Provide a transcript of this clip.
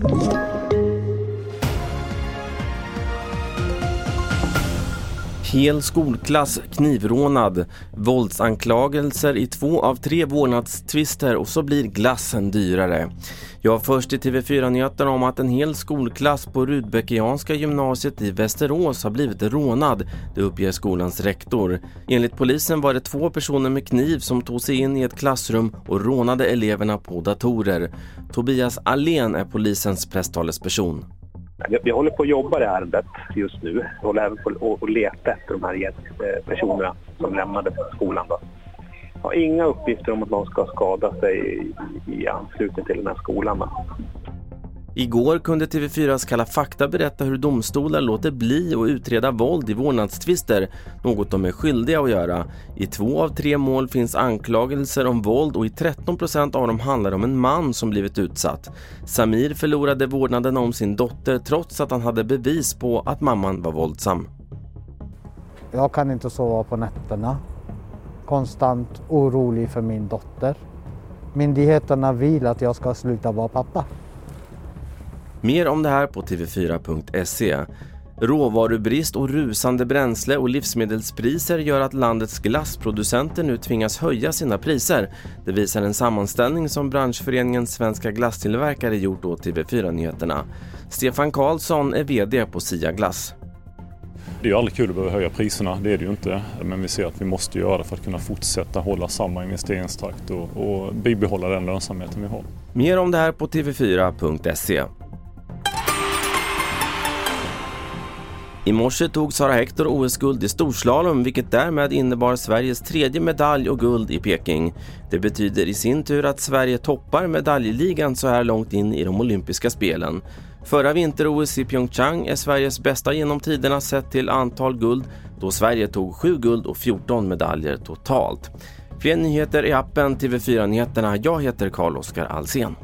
you Hel skolklass knivrånad, våldsanklagelser i två av tre vårdnadstvister och så blir glassen dyrare. Jag först i TV4-nyheterna om att en hel skolklass på Rudbeckianska gymnasiet i Västerås har blivit rånad, det uppger skolans rektor. Enligt polisen var det två personer med kniv som tog sig in i ett klassrum och rånade eleverna på datorer. Tobias Allén är polisens presstalesperson. Vi håller på att jobba det ärendet just nu. Vi håller även på att leta efter de här personerna som lämnade skolan. Då. Jag har inga uppgifter om att någon ska skada sig i anslutning till den här skolan. Igår kunde TV4s Kalla fakta berätta hur domstolar låter bli att utreda våld i vårdnadstvister, något de är skyldiga att göra. I två av tre mål finns anklagelser om våld och i 13 % av dem handlar om en man som blivit utsatt. Samir förlorade vårdnaden om sin dotter trots att han hade bevis på att mamman var våldsam. Jag kan inte sova på nätterna. Konstant orolig för min dotter. Myndigheterna vill att jag ska sluta vara pappa. Mer om det här på tv4.se. Råvarubrist och rusande bränsle och livsmedelspriser gör att landets glassproducenter nu tvingas höja sina priser. Det visar en sammanställning som branschföreningen Svenska Glasstillverkare gjort åt TV4 Nyheterna. Stefan Karlsson är VD på Sia Glass. Det är ju aldrig kul att behöva höja priserna, det är det ju inte. Men vi ser att vi måste göra det för att kunna fortsätta hålla samma investeringstakt och, och bibehålla den lönsamheten vi har. Mer om det här på tv4.se. I morse tog Sara Hector OS-guld i storslalom vilket därmed innebar Sveriges tredje medalj och guld i Peking. Det betyder i sin tur att Sverige toppar medaljligan så här långt in i de olympiska spelen. Förra vinter-OS i Pyeongchang är Sveriges bästa genom tiderna sett till antal guld då Sverige tog 7 guld och 14 medaljer totalt. Fler nyheter i appen TV4 Nyheterna. Jag heter Carl-Oskar Alsen.